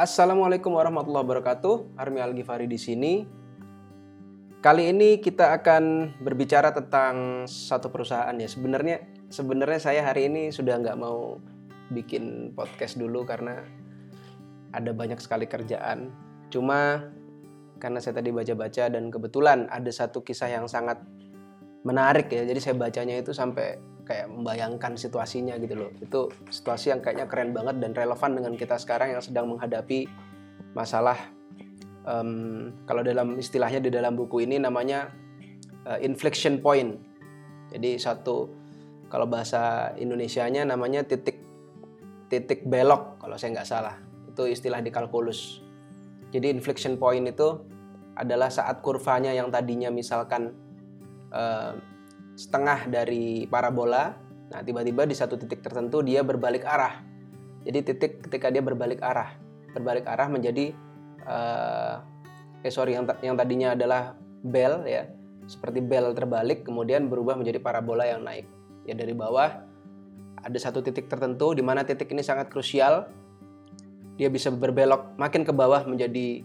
Assalamualaikum warahmatullahi wabarakatuh. Armi Al Ghifari di sini. Kali ini kita akan berbicara tentang satu perusahaan ya. Sebenarnya sebenarnya saya hari ini sudah nggak mau bikin podcast dulu karena ada banyak sekali kerjaan. Cuma karena saya tadi baca-baca dan kebetulan ada satu kisah yang sangat menarik ya. Jadi saya bacanya itu sampai kayak membayangkan situasinya gitu loh. Itu situasi yang kayaknya keren banget dan relevan dengan kita sekarang yang sedang menghadapi masalah um, kalau dalam istilahnya di dalam buku ini namanya uh, inflection point. Jadi satu kalau bahasa Indonesianya namanya titik titik belok kalau saya nggak salah. Itu istilah di kalkulus. Jadi inflection point itu adalah saat kurvanya yang tadinya misalkan uh, setengah dari parabola, nah tiba-tiba di satu titik tertentu dia berbalik arah. Jadi titik ketika dia berbalik arah, berbalik arah menjadi uh, eh sorry yang yang tadinya adalah bell ya, seperti bell terbalik kemudian berubah menjadi parabola yang naik. Ya dari bawah ada satu titik tertentu di mana titik ini sangat krusial. Dia bisa berbelok makin ke bawah menjadi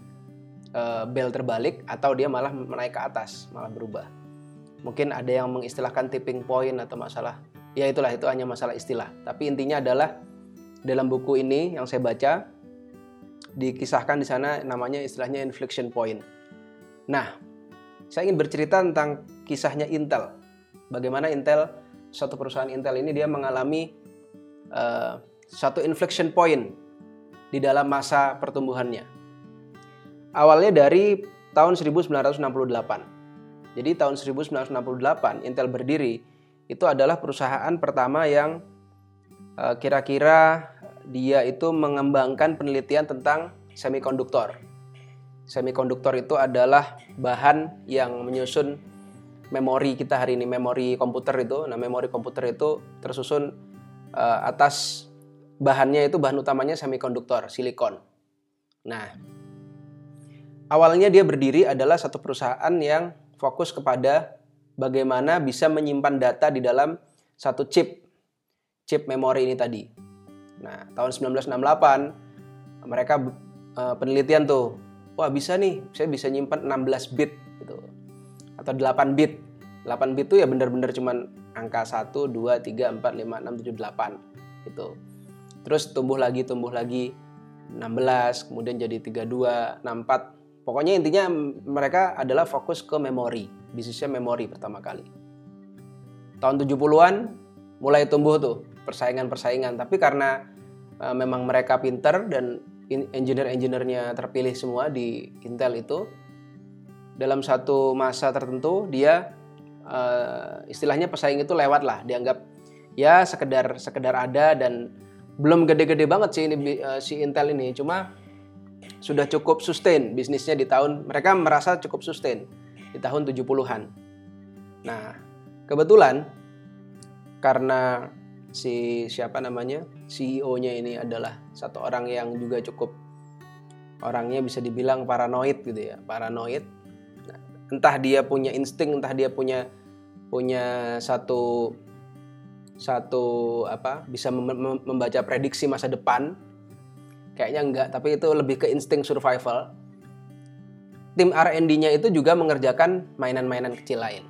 uh, bell terbalik atau dia malah menaik ke atas, malah berubah mungkin ada yang mengistilahkan tipping point atau masalah. Ya itulah itu hanya masalah istilah. Tapi intinya adalah dalam buku ini yang saya baca dikisahkan di sana namanya istilahnya inflection point. Nah saya ingin bercerita tentang kisahnya Intel. Bagaimana Intel suatu perusahaan Intel ini dia mengalami uh, satu inflection point di dalam masa pertumbuhannya. Awalnya dari tahun 1968 jadi tahun 1968 Intel berdiri itu adalah perusahaan pertama yang eh, kira-kira dia itu mengembangkan penelitian tentang semikonduktor. Semikonduktor itu adalah bahan yang menyusun memori kita hari ini, memori komputer itu. Nah, memori komputer itu tersusun uh, atas bahannya itu bahan utamanya semikonduktor, silikon. Nah, awalnya dia berdiri adalah satu perusahaan yang fokus kepada bagaimana bisa menyimpan data di dalam satu chip chip memori ini tadi. Nah, tahun 1968 mereka uh, penelitian tuh, wah bisa nih, saya bisa nyimpan 16 bit gitu. Atau 8 bit. 8 bit tuh ya bener-bener cuman angka 1 2 3 4 5 6 7 8 gitu. Terus tumbuh lagi, tumbuh lagi 16, kemudian jadi 32, 64 Pokoknya intinya mereka adalah fokus ke memori, bisnisnya memori pertama kali. Tahun 70-an mulai tumbuh tuh persaingan-persaingan, tapi karena uh, memang mereka pinter dan engineer-engineernya terpilih semua di Intel itu, dalam satu masa tertentu dia uh, istilahnya pesaing itu lewat lah, dianggap ya sekedar sekedar ada dan belum gede-gede banget sih ini uh, si Intel ini, cuma sudah cukup sustain bisnisnya di tahun mereka merasa cukup sustain di tahun 70-an. Nah, kebetulan karena si siapa namanya? CEO-nya ini adalah satu orang yang juga cukup orangnya bisa dibilang paranoid gitu ya, paranoid. Nah, entah dia punya insting, entah dia punya punya satu satu apa bisa membaca prediksi masa depan Kayaknya enggak, tapi itu lebih ke insting survival. Tim R&D-nya itu juga mengerjakan mainan-mainan kecil lain.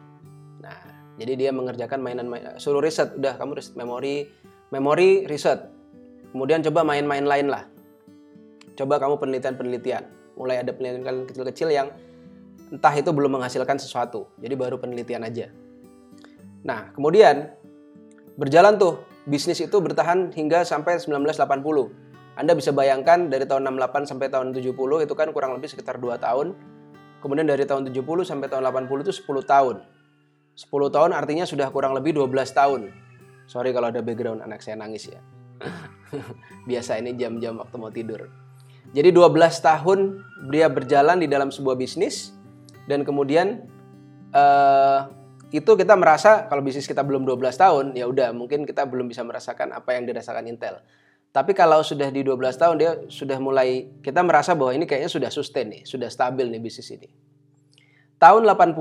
Nah, jadi dia mengerjakan mainan-mainan suruh riset, udah kamu riset memori, memori riset. Kemudian coba main-main lain lah. Coba kamu penelitian-penelitian. Mulai ada penelitian kecil-kecil yang entah itu belum menghasilkan sesuatu. Jadi baru penelitian aja. Nah, kemudian berjalan tuh bisnis itu bertahan hingga sampai 1980 anda bisa bayangkan dari tahun 68 sampai tahun 70 itu kan kurang lebih sekitar 2 tahun. Kemudian dari tahun 70 sampai tahun 80 itu 10 tahun. 10 tahun artinya sudah kurang lebih 12 tahun. Sorry kalau ada background anak saya nangis ya. Biasa ini jam-jam waktu mau tidur. Jadi 12 tahun dia berjalan di dalam sebuah bisnis dan kemudian uh, itu kita merasa kalau bisnis kita belum 12 tahun ya udah mungkin kita belum bisa merasakan apa yang dirasakan Intel. Tapi kalau sudah di 12 tahun dia sudah mulai kita merasa bahwa ini kayaknya sudah sustain nih, sudah stabil nih bisnis ini. Tahun 80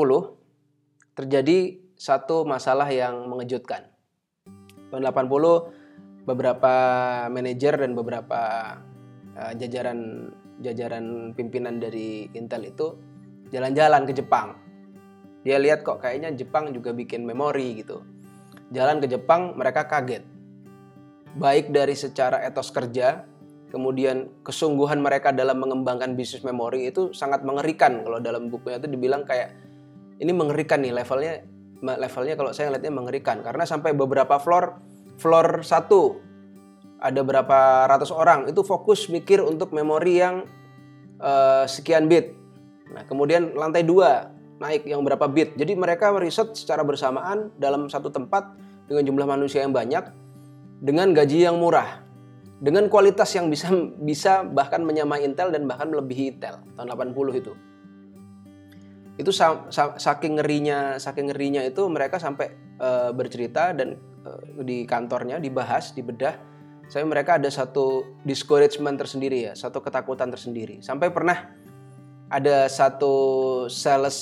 terjadi satu masalah yang mengejutkan. Tahun 80 beberapa manajer dan beberapa uh, jajaran jajaran pimpinan dari Intel itu jalan-jalan ke Jepang. Dia lihat kok kayaknya Jepang juga bikin memori gitu. Jalan ke Jepang, mereka kaget. Baik dari secara etos kerja, kemudian kesungguhan mereka dalam mengembangkan bisnis memori itu sangat mengerikan. Kalau dalam bukunya itu dibilang kayak ini mengerikan nih levelnya levelnya kalau saya ngeliatnya mengerikan karena sampai beberapa floor floor satu ada berapa ratus orang itu fokus mikir untuk memori yang uh, sekian bit. Nah, kemudian lantai dua naik yang berapa bit. Jadi mereka meriset secara bersamaan dalam satu tempat dengan jumlah manusia yang banyak dengan gaji yang murah. Dengan kualitas yang bisa bisa bahkan menyamai Intel dan bahkan melebihi Intel tahun 80 itu. Itu saking ngerinya, saking ngerinya itu mereka sampai uh, bercerita dan uh, di kantornya dibahas, dibedah saya mereka ada satu discouragement tersendiri ya, satu ketakutan tersendiri. Sampai pernah ada satu sales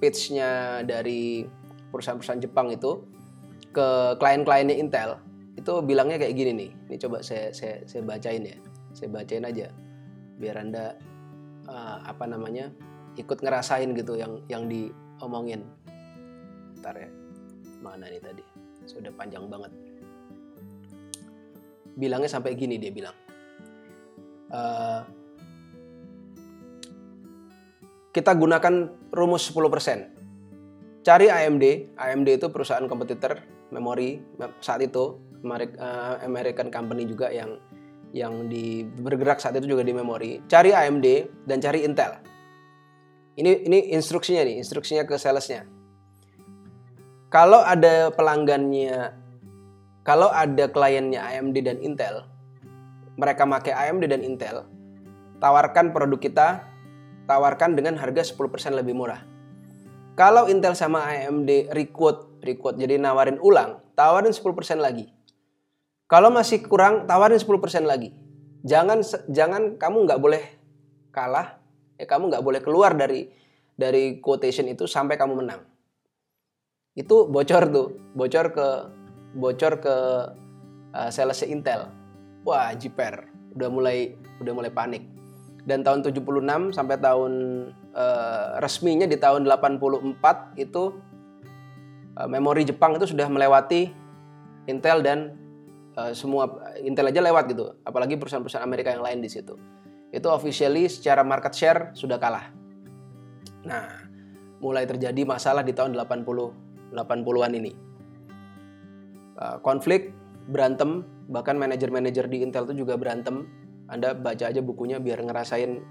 pitch-nya dari perusahaan-perusahaan Jepang itu ke klien-kliennya Intel itu bilangnya kayak gini nih. Ini coba saya saya saya bacain ya. Saya bacain aja biar Anda uh, apa namanya? ikut ngerasain gitu yang yang diomongin. Ntar ya. Mana nih tadi? Sudah panjang banget bilangnya sampai gini dia bilang uh, kita gunakan rumus 10% cari AMD AMD itu perusahaan kompetitor memori saat itu eh, American company juga yang yang di bergerak saat itu juga di memori cari AMD dan cari Intel ini ini instruksinya nih instruksinya ke salesnya kalau ada pelanggannya kalau ada kliennya AMD dan Intel, mereka pakai AMD dan Intel, tawarkan produk kita, tawarkan dengan harga 10% lebih murah. Kalau Intel sama AMD requote, requote jadi nawarin ulang, tawarin 10% lagi. Kalau masih kurang, tawarin 10% lagi. Jangan jangan kamu nggak boleh kalah, ya kamu nggak boleh keluar dari dari quotation itu sampai kamu menang. Itu bocor tuh, bocor ke bocor ke uh, sales Intel. Wah, jiper. Udah mulai udah mulai panik. Dan tahun 76 sampai tahun uh, resminya di tahun 84 itu uh, memori Jepang itu sudah melewati Intel dan uh, semua Intel aja lewat gitu. Apalagi perusahaan-perusahaan Amerika yang lain di situ. Itu officially secara market share sudah kalah. Nah, mulai terjadi masalah di tahun 80 80-an ini. Uh, konflik, berantem, bahkan manajer-manajer di Intel itu juga berantem. Anda baca aja bukunya biar ngerasain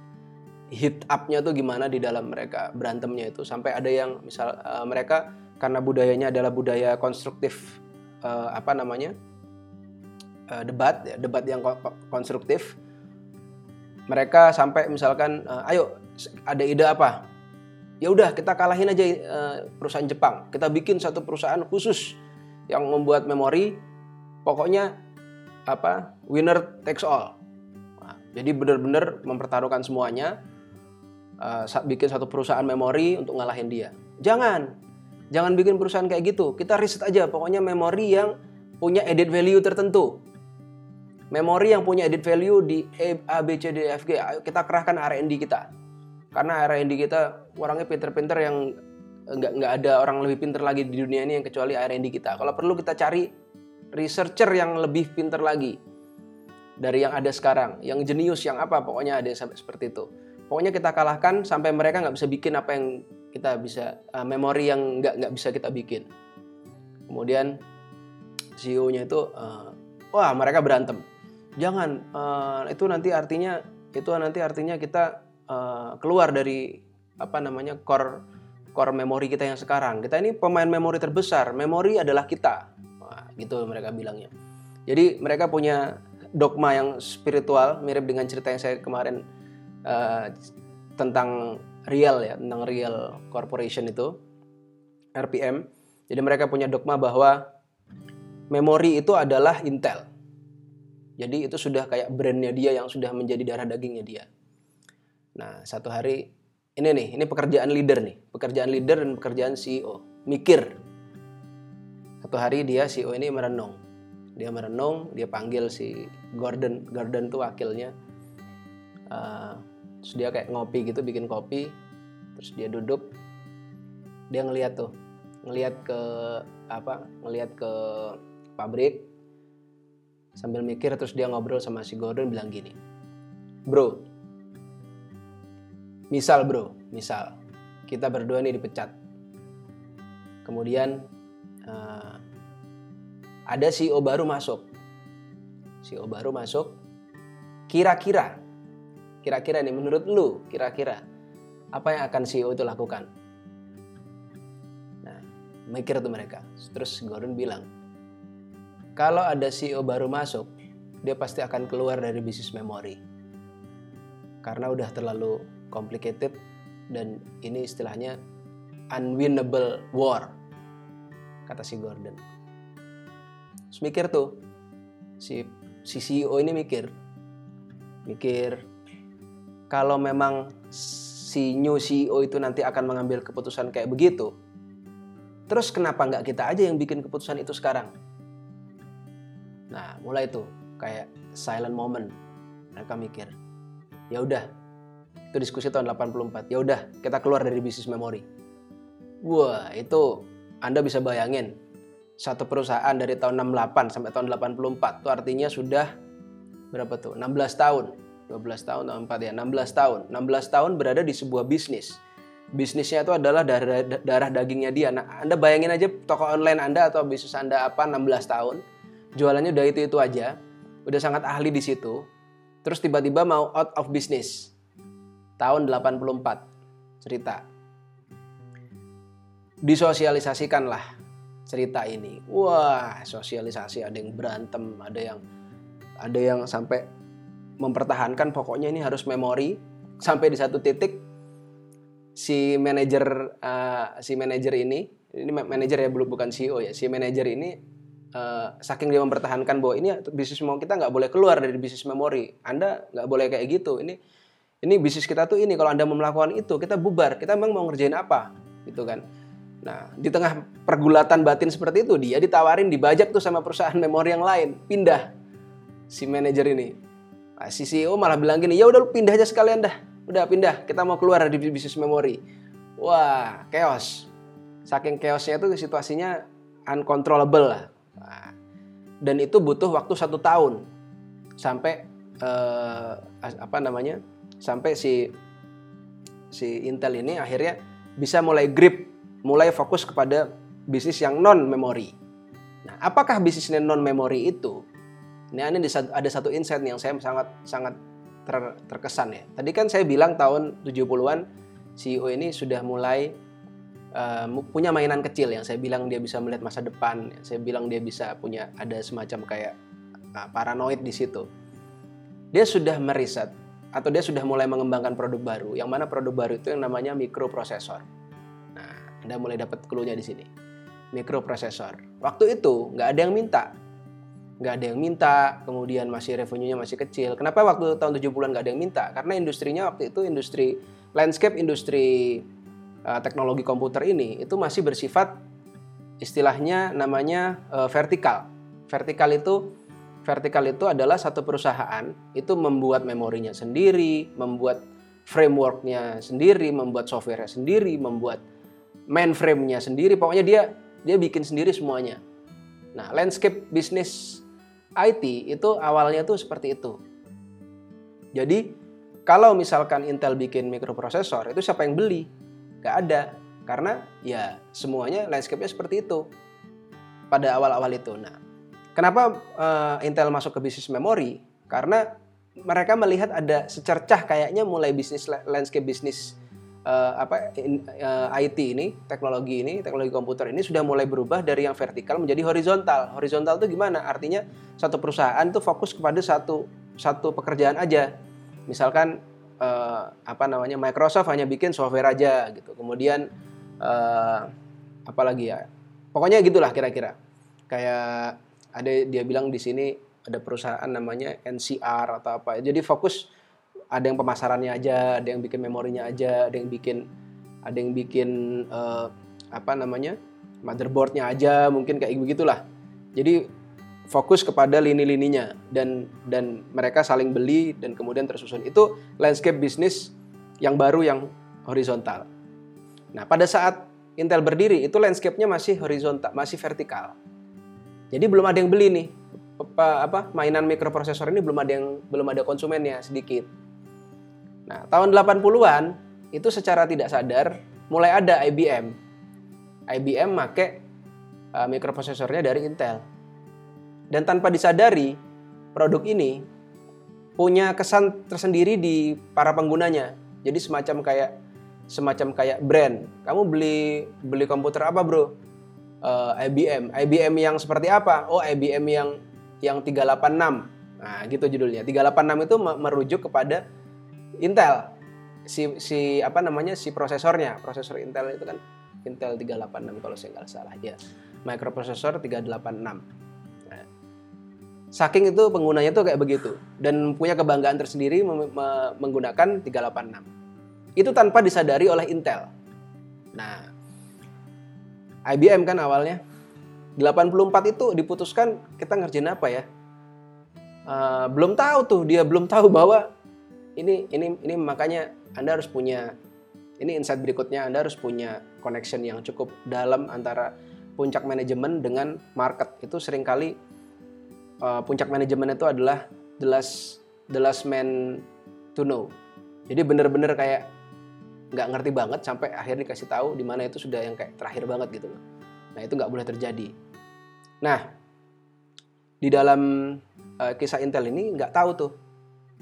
hit up-nya tuh gimana di dalam mereka berantemnya itu. Sampai ada yang misal uh, mereka karena budayanya adalah budaya konstruktif uh, apa namanya? Uh, debat, ya, debat yang konstruktif. Mereka sampai misalkan uh, ayo ada ide apa? Ya udah kita kalahin aja uh, perusahaan Jepang. Kita bikin satu perusahaan khusus yang membuat memori pokoknya apa winner takes all. Nah, jadi benar-benar mempertaruhkan semuanya uh, bikin satu perusahaan memori untuk ngalahin dia. Jangan, jangan bikin perusahaan kayak gitu. Kita riset aja pokoknya memori yang punya edit value tertentu. Memori yang punya edit value di A, B, C, D, F, G. Kita kerahkan R&D kita. Karena R&D kita orangnya pinter-pinter yang nggak nggak ada orang lebih pinter lagi di dunia ini yang kecuali R&D kita. Kalau perlu kita cari researcher yang lebih pinter lagi dari yang ada sekarang, yang jenius, yang apa, pokoknya ada seperti itu. Pokoknya kita kalahkan sampai mereka nggak bisa bikin apa yang kita bisa, uh, memori yang nggak nggak bisa kita bikin. Kemudian CEO-nya itu, uh, wah mereka berantem. Jangan, uh, itu nanti artinya itu nanti artinya kita uh, keluar dari apa namanya core core memori kita yang sekarang. Kita ini pemain memori terbesar. Memori adalah kita. Wah, gitu mereka bilangnya. Jadi mereka punya dogma yang spiritual mirip dengan cerita yang saya kemarin uh, tentang real ya, tentang real corporation itu RPM. Jadi mereka punya dogma bahwa memori itu adalah Intel. Jadi itu sudah kayak brandnya dia yang sudah menjadi darah dagingnya dia. Nah, satu hari ini nih, ini pekerjaan leader nih, pekerjaan leader dan pekerjaan CEO. Mikir. Satu hari dia CEO ini merenung. Dia merenung, dia panggil si Gordon, Gordon tuh wakilnya. uh, terus dia kayak ngopi gitu bikin kopi terus dia duduk dia ngeliat tuh ngeliat ke apa ngeliat ke pabrik sambil mikir terus dia ngobrol sama si Gordon bilang gini bro misal bro misal kita berdua nih dipecat. Kemudian uh, ada CEO baru masuk. CEO baru masuk kira-kira kira-kira nih menurut lu kira-kira apa yang akan CEO itu lakukan? Mikir tuh mereka. Terus Gordon bilang, kalau ada CEO baru masuk, dia pasti akan keluar dari bisnis memori. Karena udah terlalu complicated dan ini istilahnya unwinnable war, kata si Gordon. Terus mikir tuh, si, si CEO ini mikir, mikir kalau memang si new CEO itu nanti akan mengambil keputusan kayak begitu, Terus kenapa nggak kita aja yang bikin keputusan itu sekarang? Nah, mulai tuh kayak silent moment. Mereka mikir, ya udah, itu diskusi tahun 84. Ya udah, kita keluar dari bisnis memori. Wah, itu Anda bisa bayangin satu perusahaan dari tahun 68 sampai tahun 84 itu artinya sudah berapa tuh? 16 tahun. 12 tahun atau 4 ya, 16 tahun. 16 tahun berada di sebuah bisnis bisnisnya itu adalah darah, darah dagingnya dia. Nah, Anda bayangin aja toko online Anda atau bisnis Anda apa 16 tahun, jualannya udah itu-itu aja, udah sangat ahli di situ. Terus tiba-tiba mau out of business. Tahun 84 cerita. Disosialisasikanlah cerita ini. Wah, sosialisasi ada yang berantem, ada yang ada yang sampai mempertahankan pokoknya ini harus memori sampai di satu titik si manajer uh, si manajer ini ini manajer ya belum bukan CEO ya si manajer ini uh, saking dia mempertahankan bahwa ini bisnis mau kita nggak boleh keluar dari bisnis memori. Anda nggak boleh kayak gitu. Ini ini bisnis kita tuh ini. Kalau anda mau melakukan itu kita bubar. Kita memang mau ngerjain apa? Gitu kan. Nah di tengah pergulatan batin seperti itu dia ditawarin dibajak tuh sama perusahaan memori yang lain. Pindah. Si manajer ini. Nah, si CEO malah bilang gini ya udah lu pindah aja sekalian dah. Udah pindah. Kita mau keluar dari bisnis memori. Wah chaos. Saking chaosnya itu situasinya uncontrollable lah nah, dan itu butuh waktu satu tahun. Sampai eh, apa namanya sampai si si Intel ini akhirnya bisa mulai grip mulai fokus kepada bisnis yang non memori nah apakah bisnisnya non memori itu? Ini ada satu insight yang saya sangat sangat ter, terkesan ya. Tadi kan saya bilang tahun 70-an CEO ini sudah mulai uh, punya mainan kecil yang saya bilang dia bisa melihat masa depan, saya bilang dia bisa punya ada semacam kayak uh, paranoid di situ. Dia sudah meriset atau dia sudah mulai mengembangkan produk baru, yang mana produk baru itu yang namanya mikroprosesor. Nah, Anda mulai dapat clue-nya di sini. Mikroprosesor. Waktu itu nggak ada yang minta, nggak ada yang minta, kemudian masih revenue-nya masih kecil. Kenapa waktu tahun 70-an nggak ada yang minta? Karena industrinya waktu itu industri landscape industri uh, teknologi komputer ini itu masih bersifat istilahnya namanya uh, vertikal. Vertikal itu vertikal itu adalah satu perusahaan itu membuat memorinya sendiri, membuat frameworknya sendiri, membuat softwarenya sendiri, membuat mainframe-nya sendiri. Pokoknya dia dia bikin sendiri semuanya. Nah, landscape bisnis IT itu awalnya tuh seperti itu. Jadi kalau misalkan Intel bikin mikroprosesor itu siapa yang beli? Gak ada. Karena ya semuanya landscape-nya seperti itu pada awal-awal itu. Nah, kenapa uh, Intel masuk ke bisnis memori? Karena mereka melihat ada secercah kayaknya mulai bisnis landscape bisnis uh, apa in, uh, eh, IT ini, teknologi ini, teknologi komputer ini sudah mulai berubah dari yang vertikal menjadi horizontal. Horizontal itu gimana? Artinya satu perusahaan itu fokus kepada satu satu pekerjaan aja. Misalkan uh, apa namanya Microsoft hanya bikin software aja gitu. Kemudian uh, apa lagi ya? Pokoknya gitulah kira-kira. Kayak ada dia bilang di sini ada perusahaan namanya NCR atau apa. Jadi fokus ada yang pemasarannya aja, ada yang bikin memorinya aja, ada yang bikin ada yang bikin uh, apa namanya motherboardnya aja, mungkin kayak begitulah. Jadi fokus kepada lini-lininya dan dan mereka saling beli dan kemudian tersusun. Itu landscape bisnis yang baru yang horizontal. Nah, pada saat Intel berdiri itu landscape-nya masih horizontal, masih vertikal. Jadi belum ada yang beli nih. Apa, apa mainan mikroprosesor ini belum ada yang belum ada konsumennya sedikit. Nah, tahun 80-an itu secara tidak sadar mulai ada IBM. IBM make uh, mikroprosesornya dari Intel. Dan tanpa disadari, produk ini punya kesan tersendiri di para penggunanya. Jadi semacam kayak semacam kayak brand. Kamu beli beli komputer apa, Bro? Uh, IBM. IBM yang seperti apa? Oh, IBM yang yang 386. Nah, gitu judulnya. 386 itu merujuk kepada Intel. Si si apa namanya? si prosesornya. Prosesor Intel itu kan Intel 386 kalau saya nggak salah ya. Microprosesor 386 saking itu penggunanya tuh kayak begitu dan punya kebanggaan tersendiri menggunakan 386. Itu tanpa disadari oleh Intel. Nah, IBM kan awalnya 84 itu diputuskan kita ngerjain apa ya? Uh, belum tahu tuh dia belum tahu bahwa ini ini ini makanya Anda harus punya ini insight berikutnya Anda harus punya connection yang cukup dalam antara puncak manajemen dengan market. Itu sering kali uh, puncak manajemen itu adalah the last the last man to know. Jadi bener-bener kayak nggak ngerti banget sampai akhirnya dikasih tahu di mana itu sudah yang kayak terakhir banget gitu loh. Nah itu nggak boleh terjadi. Nah di dalam uh, kisah Intel ini nggak tahu tuh,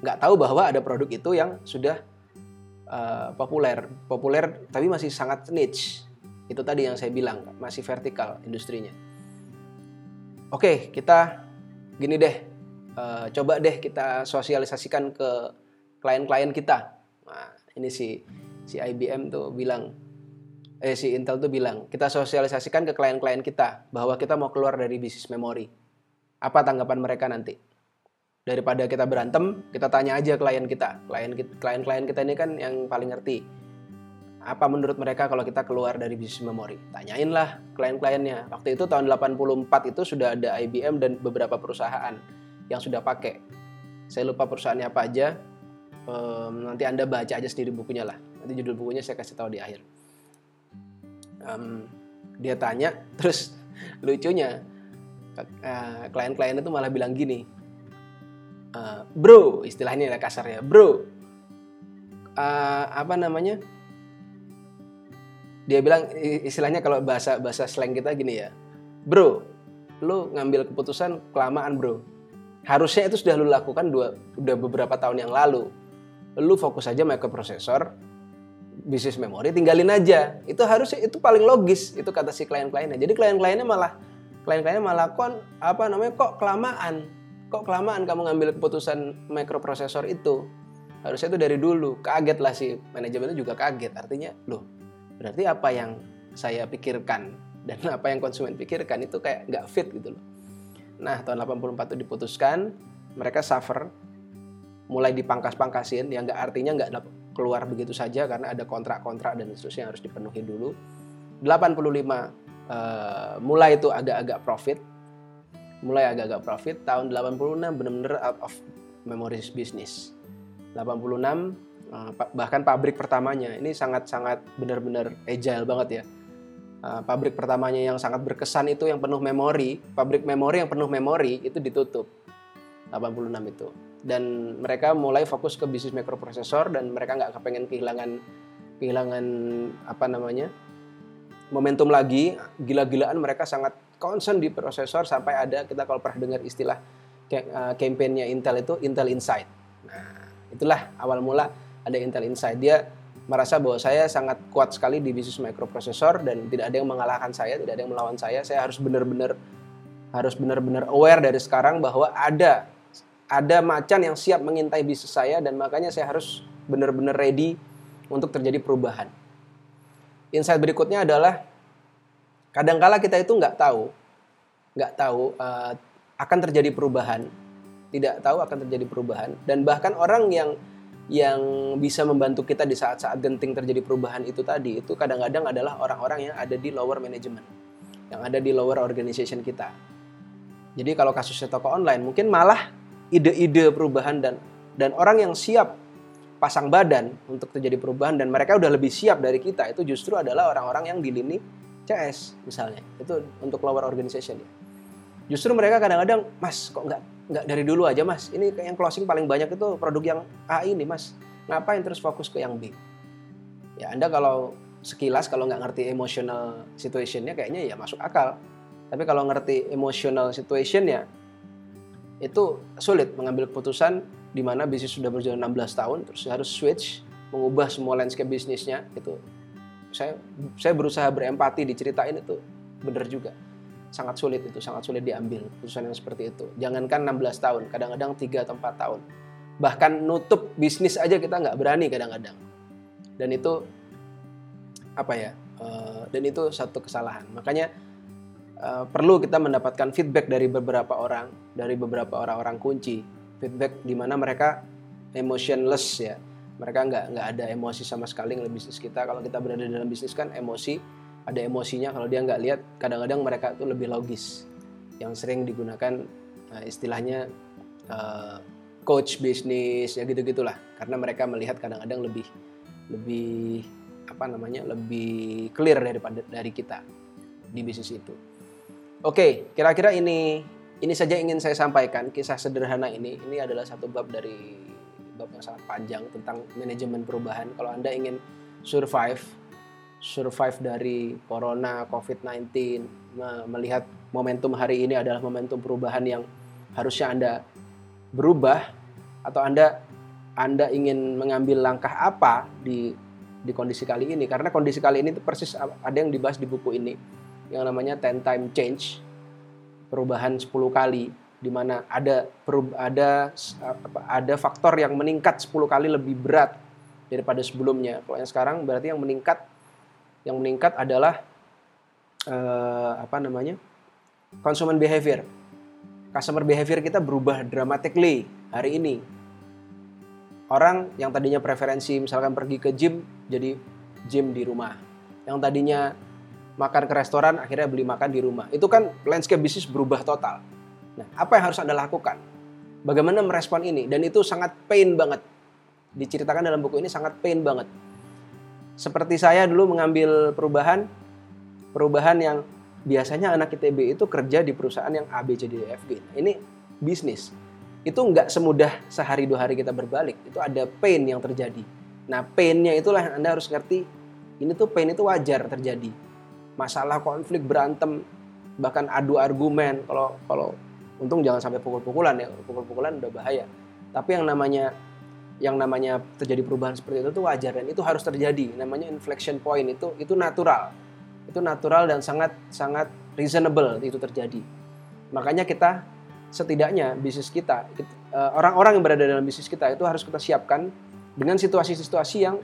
nggak tahu bahwa ada produk itu yang sudah uh, populer, populer tapi masih sangat niche. Itu tadi yang saya bilang masih vertikal industrinya. Oke, kita gini deh, uh, coba deh kita sosialisasikan ke klien-klien kita. Nah, ini si si IBM tuh bilang, eh si Intel tuh bilang, kita sosialisasikan ke klien-klien kita bahwa kita mau keluar dari bisnis memori. Apa tanggapan mereka nanti? Daripada kita berantem, kita tanya aja klien kita. Klien-klien kita ini kan yang paling ngerti apa menurut mereka kalau kita keluar dari bisnis memori? Tanyainlah klien-kliennya. Waktu itu tahun 84 itu sudah ada IBM dan beberapa perusahaan yang sudah pakai. Saya lupa perusahaannya apa aja. Um, nanti Anda baca aja sendiri bukunya lah. Nanti judul bukunya saya kasih tahu di akhir. Um, dia tanya, terus lucunya uh, klien-klien itu malah bilang gini, uh, bro, istilahnya ya kasarnya, bro, uh, apa namanya? Dia bilang istilahnya kalau bahasa bahasa slang kita gini ya. Bro lu ngambil keputusan kelamaan bro. Harusnya itu sudah lu lakukan dua udah beberapa tahun yang lalu. Lu fokus aja microprosesor bisnis memori tinggalin aja. Itu harusnya itu paling logis itu kata si klien-kliennya. Jadi klien-kliennya malah klien-kliennya malah kon apa namanya kok kelamaan? Kok kelamaan kamu ngambil keputusan microprosesor itu? Harusnya itu dari dulu. Kaget lah si manajemennya juga kaget. Artinya loh berarti apa yang saya pikirkan dan apa yang konsumen pikirkan itu kayak nggak fit gitu loh. Nah tahun 84 itu diputuskan mereka suffer mulai dipangkas-pangkasin yang nggak artinya nggak keluar begitu saja karena ada kontrak-kontrak dan seterusnya yang harus dipenuhi dulu. 85 uh, eh, mulai itu agak-agak profit mulai agak-agak profit tahun 86 benar-benar out of memories business 86 Eh, bahkan pabrik pertamanya ini sangat-sangat benar-benar agile banget ya. Eh, pabrik pertamanya yang sangat berkesan itu yang penuh memori, pabrik memori yang penuh memori itu ditutup 86 itu. Dan mereka mulai fokus ke bisnis mikroprosesor dan mereka nggak kepengen kehilangan kehilangan apa namanya momentum lagi gila-gilaan mereka sangat concern di prosesor sampai ada kita kalau pernah dengar istilah uh, campaignnya Intel itu Intel Inside. Nah, itulah awal mula ada Intel Inside. Dia merasa bahwa saya sangat kuat sekali di bisnis microprosesor dan tidak ada yang mengalahkan saya, tidak ada yang melawan saya. Saya harus benar-benar harus benar-benar aware dari sekarang bahwa ada ada macan yang siap mengintai bisnis saya dan makanya saya harus benar-benar ready untuk terjadi perubahan. Insight berikutnya adalah kadangkala kita itu nggak tahu, nggak tahu uh, akan terjadi perubahan, tidak tahu akan terjadi perubahan dan bahkan orang yang yang bisa membantu kita di saat-saat genting terjadi perubahan itu tadi itu kadang-kadang adalah orang-orang yang ada di lower management yang ada di lower organization kita. Jadi kalau kasusnya toko online mungkin malah ide-ide perubahan dan dan orang yang siap pasang badan untuk terjadi perubahan dan mereka udah lebih siap dari kita itu justru adalah orang-orang yang di lini CS misalnya itu untuk lower organization ya justru mereka kadang-kadang mas kok nggak nggak dari dulu aja mas. Ini yang closing paling banyak itu produk yang A ini mas. Ngapain terus fokus ke yang B? Ya anda kalau sekilas kalau nggak ngerti emotional situationnya kayaknya ya masuk akal. Tapi kalau ngerti emotional situationnya itu sulit mengambil keputusan di mana bisnis sudah berjalan 16 tahun terus harus switch mengubah semua landscape bisnisnya itu saya saya berusaha berempati diceritain itu benar juga sangat sulit itu sangat sulit diambil keputusan yang seperti itu. Jangankan 16 tahun kadang-kadang 3 atau 4 tahun. Bahkan nutup bisnis aja kita nggak berani kadang-kadang. Dan itu apa ya uh, dan itu satu kesalahan. Makanya uh, perlu kita mendapatkan feedback dari beberapa orang dari beberapa orang-orang kunci. Feedback di mana mereka emotionless ya. Mereka nggak nggak ada emosi sama sekali ngeliat bisnis kita. Kalau kita berada dalam bisnis kan emosi ada emosinya. Kalau dia nggak lihat kadang-kadang mereka tuh lebih logis. Yang sering digunakan uh, istilahnya uh, coach bisnis ya gitu gitulah karena mereka melihat kadang-kadang lebih lebih apa namanya lebih clear daripada dari kita di bisnis itu. Oke kira-kira ini ini saja ingin saya sampaikan. Kisah sederhana ini ini adalah satu bab dari bab yang sangat panjang tentang manajemen perubahan. Kalau Anda ingin survive, survive dari corona, COVID-19, melihat momentum hari ini adalah momentum perubahan yang harusnya Anda berubah atau Anda Anda ingin mengambil langkah apa di di kondisi kali ini karena kondisi kali ini itu persis ada yang dibahas di buku ini yang namanya ten time change perubahan 10 kali di mana ada ada ada faktor yang meningkat 10 kali lebih berat daripada sebelumnya. Kalau yang sekarang berarti yang meningkat yang meningkat adalah uh, apa namanya? consumer behavior. Customer behavior kita berubah dramatically hari ini. Orang yang tadinya preferensi misalkan pergi ke gym jadi gym di rumah. Yang tadinya makan ke restoran akhirnya beli makan di rumah. Itu kan landscape bisnis berubah total Nah, apa yang harus Anda lakukan? Bagaimana merespon ini? Dan itu sangat pain banget. Diceritakan dalam buku ini sangat pain banget. Seperti saya dulu mengambil perubahan, perubahan yang biasanya anak ITB itu kerja di perusahaan yang A, B, C, D, E, ini bisnis. Itu nggak semudah sehari dua hari kita berbalik. Itu ada pain yang terjadi. Nah, painnya itulah yang Anda harus ngerti. Ini tuh pain itu wajar terjadi. Masalah konflik, berantem, bahkan adu argumen. Kalau kalau untung jangan sampai pukul-pukulan ya pukul-pukulan udah bahaya tapi yang namanya yang namanya terjadi perubahan seperti itu tuh wajar dan itu harus terjadi. Namanya inflection point itu itu natural. Itu natural dan sangat sangat reasonable itu terjadi. Makanya kita setidaknya bisnis kita eh, orang-orang yang berada dalam bisnis kita itu harus kita siapkan dengan situasi-situasi yang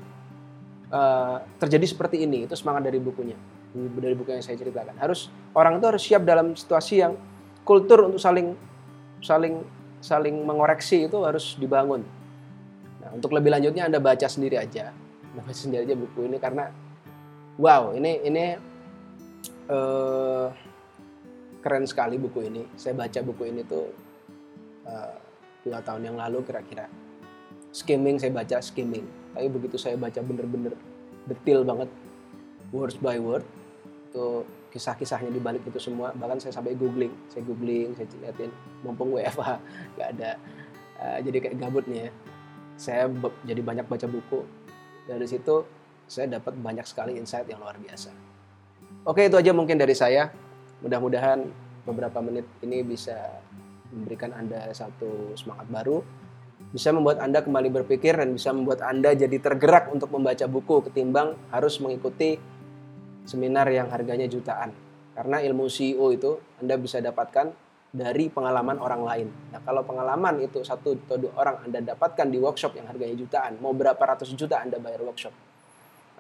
uh, terjadi seperti ini. Itu semangat dari bukunya dari buku yang saya ceritakan. Harus orang itu harus siap dalam situasi yang kultur untuk saling saling saling mengoreksi itu harus dibangun. Nah, untuk lebih lanjutnya Anda baca sendiri aja. Baca sendiri aja buku ini karena wow, ini ini uh, keren sekali buku ini. Saya baca buku ini tuh uh, dua tahun yang lalu kira-kira. Skimming saya baca skimming. Tapi begitu saya baca bener-bener detail banget words by word itu kisah-kisahnya di balik itu semua bahkan saya sampai googling saya googling saya liatin mumpung WFH nggak ada uh, jadi kayak gabut nih ya saya jadi banyak baca buku. Dari situ saya dapat banyak sekali insight yang luar biasa. Oke itu aja mungkin dari saya. Mudah-mudahan beberapa menit ini bisa memberikan anda satu semangat baru. Bisa membuat anda kembali berpikir dan bisa membuat anda jadi tergerak untuk membaca buku ketimbang harus mengikuti seminar yang harganya jutaan. Karena ilmu CEO itu Anda bisa dapatkan dari pengalaman orang lain. Nah, kalau pengalaman itu satu atau dua orang Anda dapatkan di workshop yang harganya jutaan, mau berapa ratus juta Anda bayar workshop.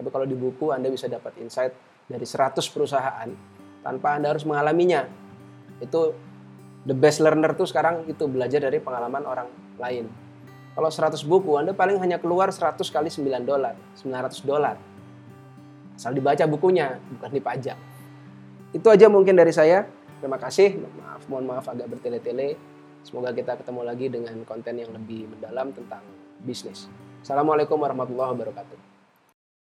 Tapi kalau di buku Anda bisa dapat insight dari 100 perusahaan tanpa Anda harus mengalaminya. Itu the best learner tuh sekarang itu belajar dari pengalaman orang lain. Kalau 100 buku, Anda paling hanya keluar 100 kali 9 dolar, 900 dolar Asal dibaca bukunya, bukan dipajak. Itu aja mungkin dari saya. Terima kasih. Maaf, mohon maaf agak bertele-tele. Semoga kita ketemu lagi dengan konten yang lebih mendalam tentang bisnis. Assalamualaikum warahmatullahi wabarakatuh.